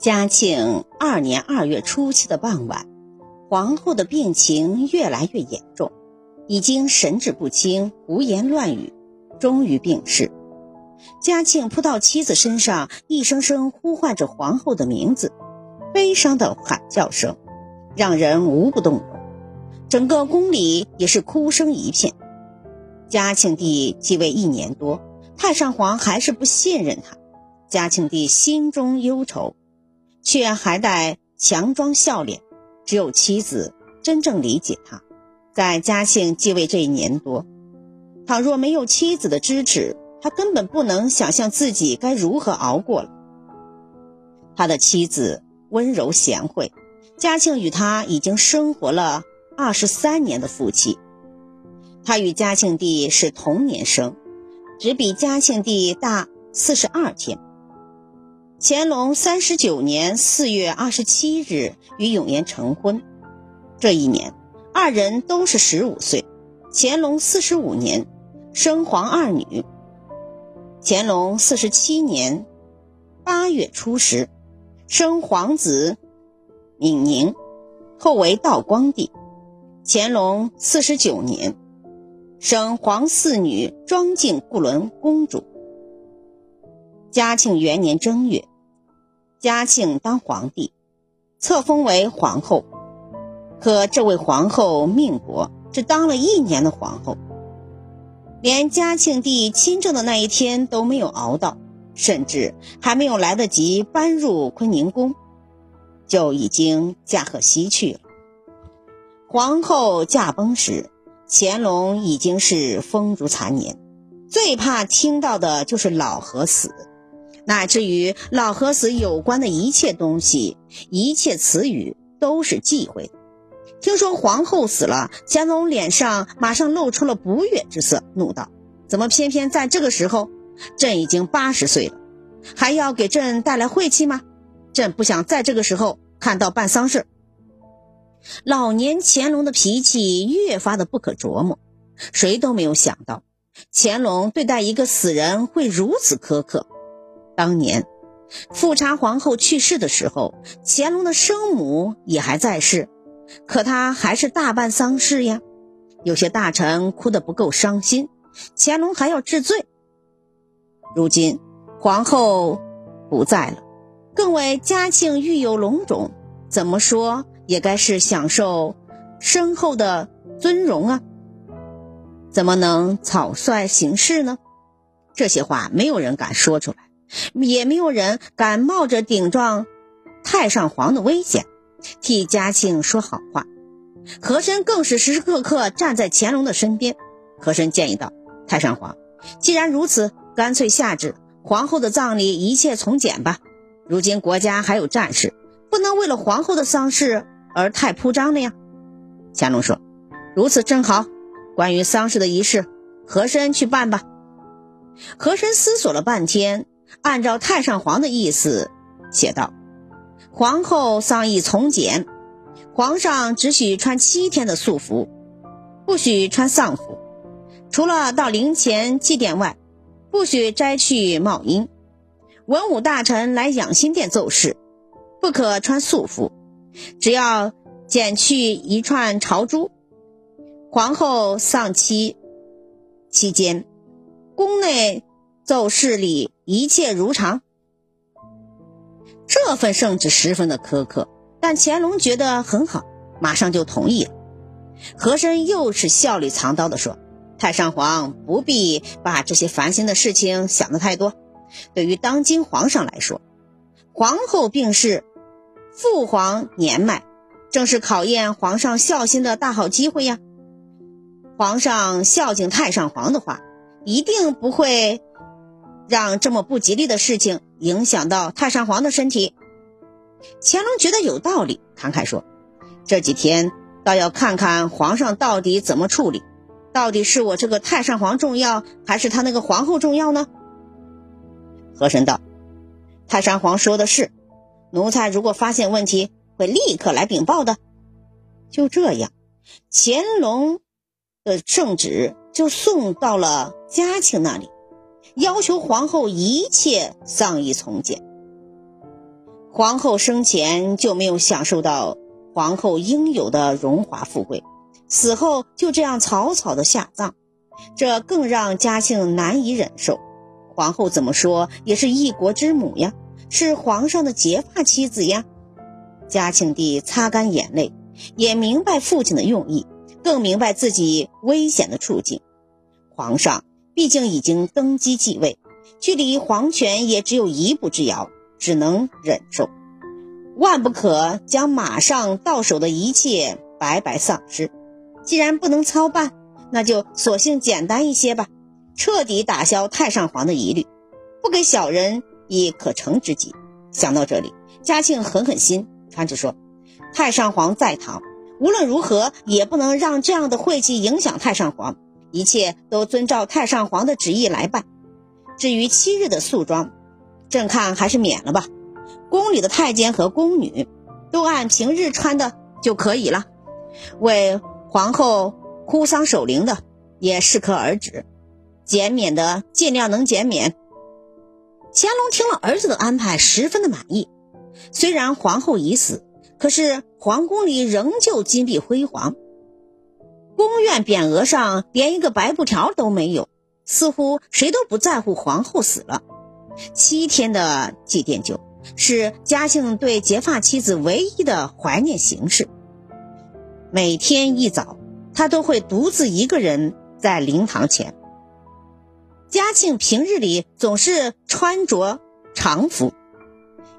嘉庆二年二月初七的傍晚，皇后的病情越来越严重，已经神志不清、胡言乱语，终于病逝。嘉庆扑到妻子身上，一声声呼唤着皇后的名字，悲伤的喊叫声，让人无不动容。整个宫里也是哭声一片。嘉庆帝继位一年多，太上皇还是不信任他，嘉庆帝心中忧愁。却还带强装笑脸，只有妻子真正理解他。在嘉庆继位这一年多，倘若没有妻子的支持，他根本不能想象自己该如何熬过了。他的妻子温柔贤惠，嘉庆与他已经生活了二十三年的夫妻。他与嘉庆帝是同年生，只比嘉庆帝大四十二天。乾隆三十九年四月二十七日与永琰成婚，这一年二人都是十五岁。乾隆四十五年生皇二女。乾隆四十七年八月初十生皇子敏宁，后为道光帝。乾隆四十九年生皇四女庄敬固伦公主。嘉庆元年正月。嘉庆当皇帝，册封为皇后。可这位皇后命薄，只当了一年的皇后，连嘉庆帝亲政的那一天都没有熬到，甚至还没有来得及搬入坤宁宫，就已经驾鹤西去了。皇后驾崩时，乾隆已经是风烛残年，最怕听到的就是老和死。乃至于老和死有关的一切东西、一切词语都是忌讳的。听说皇后死了，乾隆脸上马上露出了不悦之色，怒道：“怎么偏偏在这个时候？朕已经八十岁了，还要给朕带来晦气吗？朕不想在这个时候看到办丧事。”老年乾隆的脾气越发的不可琢磨，谁都没有想到乾隆对待一个死人会如此苛刻。当年，富察皇后去世的时候，乾隆的生母也还在世，可他还是大办丧事呀。有些大臣哭得不够伤心，乾隆还要治罪。如今皇后不在了，更为嘉庆育有龙种，怎么说也该是享受身后的尊荣啊，怎么能草率行事呢？这些话没有人敢说出来。也没有人敢冒着顶撞太上皇的危险替嘉庆说好话。和珅更是时时刻刻站在乾隆的身边。和珅建议道：“太上皇，既然如此，干脆下旨，皇后的葬礼一切从简吧。如今国家还有战事，不能为了皇后的丧事而太铺张了呀。”乾隆说：“如此正好。关于丧事的仪式，和珅去办吧。”和珅思索了半天。按照太上皇的意思写道：“皇后丧仪从简，皇上只许穿七天的素服，不许穿丧服。除了到陵前祭奠外，不许摘去帽缨。文武大臣来养心殿奏事，不可穿素服，只要剪去一串朝珠。皇后丧期期间，宫内。”奏事里一切如常。这份圣旨十分的苛刻，但乾隆觉得很好，马上就同意了。和珅又是笑里藏刀的说：“太上皇不必把这些烦心的事情想得太多。对于当今皇上来说，皇后病逝，父皇年迈，正是考验皇上孝心的大好机会呀。皇上孝敬太上皇的话，一定不会。”让这么不吉利的事情影响到太上皇的身体，乾隆觉得有道理，慷慨说：“这几天倒要看看皇上到底怎么处理，到底是我这个太上皇重要，还是他那个皇后重要呢？”和珅道：“太上皇说的是，奴才如果发现问题，会立刻来禀报的。”就这样，乾隆的圣旨就送到了嘉庆那里。要求皇后一切丧仪从简。皇后生前就没有享受到皇后应有的荣华富贵，死后就这样草草的下葬，这更让嘉庆难以忍受。皇后怎么说也是一国之母呀，是皇上的结发妻子呀。嘉庆帝擦干眼泪，也明白父亲的用意，更明白自己危险的处境。皇上毕竟已经登基继位，距离皇权也只有一步之遥，只能忍受，万不可将马上到手的一切白白丧失。既然不能操办，那就索性简单一些吧，彻底打消太上皇的疑虑，不给小人以可乘之机。想到这里，嘉庆狠狠心。传旨说，太上皇在堂，无论如何也不能让这样的晦气影响太上皇，一切都遵照太上皇的旨意来办。至于七日的素装，朕看还是免了吧。宫里的太监和宫女都按平日穿的就可以了。为皇后哭丧守灵的也适可而止，减免的尽量能减免。乾隆听了儿子的安排，十分的满意。虽然皇后已死，可是皇宫里仍旧金碧辉煌，宫苑匾额上连一个白布条都没有，似乎谁都不在乎皇后死了。七天的祭奠酒是嘉庆对结发妻子唯一的怀念形式。每天一早，他都会独自一个人在灵堂前。嘉庆平日里总是穿着常服。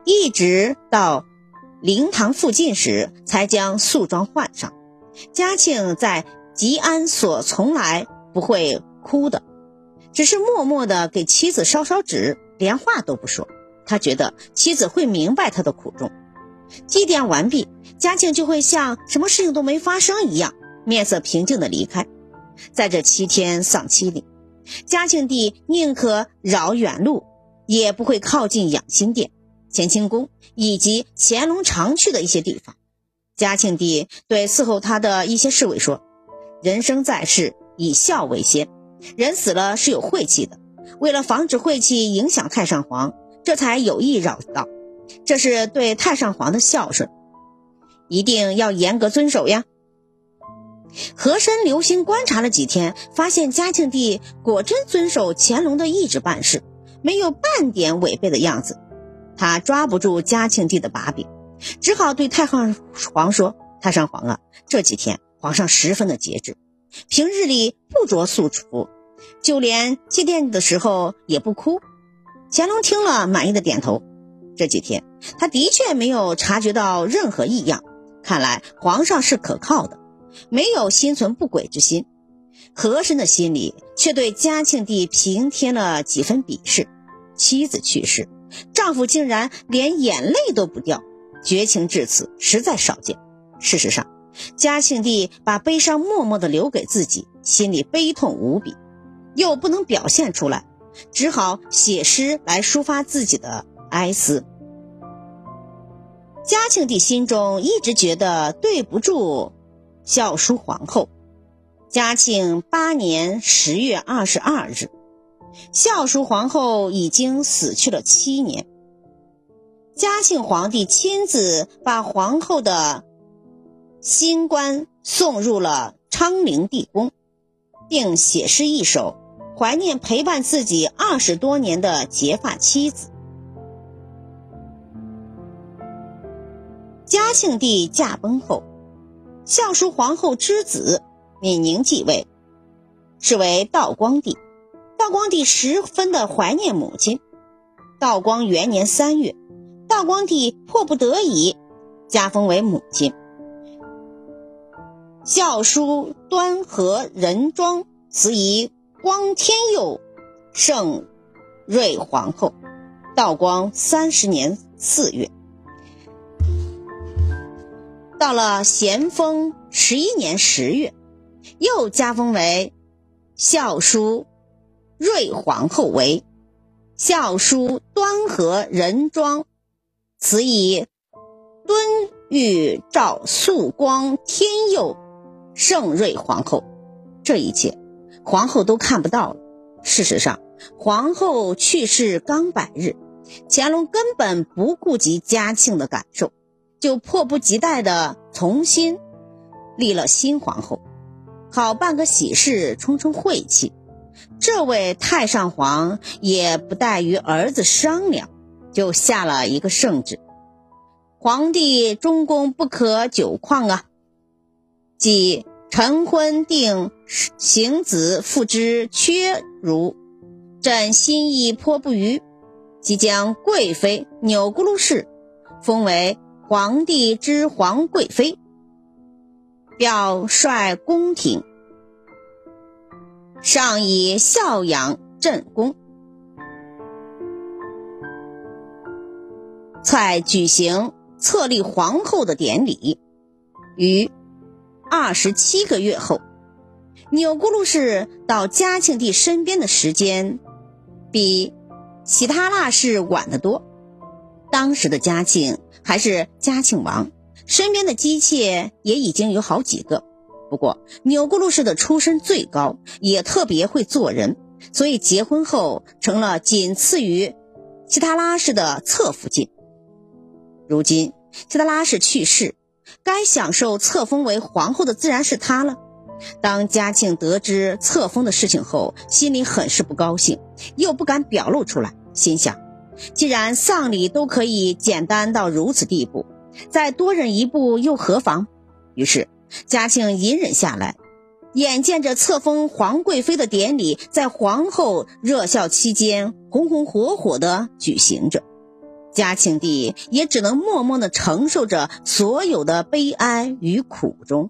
一直到灵堂附近时，才将素装换上。嘉庆在吉安所从来不会哭的，只是默默地给妻子烧烧纸，连话都不说。他觉得妻子会明白他的苦衷。祭奠完毕，嘉庆就会像什么事情都没发生一样，面色平静地离开。在这七天丧期里，嘉庆帝宁可绕远路，也不会靠近养心殿。乾清宫以及乾隆常去的一些地方，嘉庆帝对伺候他的一些侍卫说：“人生在世，以孝为先。人死了是有晦气的，为了防止晦气影响太上皇，这才有意绕道。这是对太上皇的孝顺，一定要严格遵守呀。”和珅留心观察了几天，发现嘉庆帝果真遵守乾隆的意志办事，没有半点违背的样子。他抓不住嘉庆帝的把柄，只好对太上皇说：“太上皇啊，这几天皇上十分的节制，平日里不着素服，就连祭奠的时候也不哭。”乾隆听了，满意的点头。这几天他的确没有察觉到任何异样，看来皇上是可靠的，没有心存不轨之心。和珅的心里却对嘉庆帝平添了几分鄙视。妻子去世。丈夫竟然连眼泪都不掉，绝情至此实在少见。事实上，嘉庆帝把悲伤默默地留给自己，心里悲痛无比，又不能表现出来，只好写诗来抒发自己的哀思。嘉庆帝心中一直觉得对不住孝淑皇后。嘉庆八年十月二十二日。孝淑皇后已经死去了七年，嘉庆皇帝亲自把皇后的新官送入了昌陵地宫，并写诗一首，怀念陪伴自己二十多年的结发妻子。嘉庆帝驾崩后，孝淑皇后之子敏宁继位，是为道光帝。道光帝十分的怀念母亲。道光元年三月，道光帝迫不得已加封为母亲。孝淑端和仁庄慈仪光天佑圣瑞皇后。道光三十年四月，到了咸丰十一年十月，又加封为孝淑。瑞皇后为孝淑端和仁庄，此以敦玉照肃光天佑圣瑞皇后。这一切，皇后都看不到了。事实上，皇后去世刚百日，乾隆根本不顾及嘉庆的感受，就迫不及待地重新立了新皇后，好办个喜事冲冲晦气。这位太上皇也不待与儿子商量，就下了一个圣旨：皇帝中宫不可久旷啊！即晨昏定行子复之缺如，朕心意颇不愉，即将贵妃钮钴禄氏封为皇帝之皇贵妃，表率宫廷。上以孝养朕宫，才举行册立皇后的典礼。于二十七个月后，钮钴禄氏到嘉庆帝身边的时间，比喜他腊氏晚得多。当时的嘉庆还是嘉庆王，身边的姬妾也已经有好几个。不过，钮钴禄氏的出身最高，也特别会做人，所以结婚后成了仅次于希塔拉氏的侧福晋。如今希塔拉氏去世，该享受册封为皇后的自然是她了。当嘉庆得知册封的事情后，心里很是不高兴，又不敢表露出来，心想：既然丧礼都可以简单到如此地步，再多忍一步又何妨？于是。嘉庆隐忍下来，眼见着册封皇贵妃的典礼在皇后热孝期间红红火火的举行着，嘉庆帝也只能默默地承受着所有的悲哀与苦衷。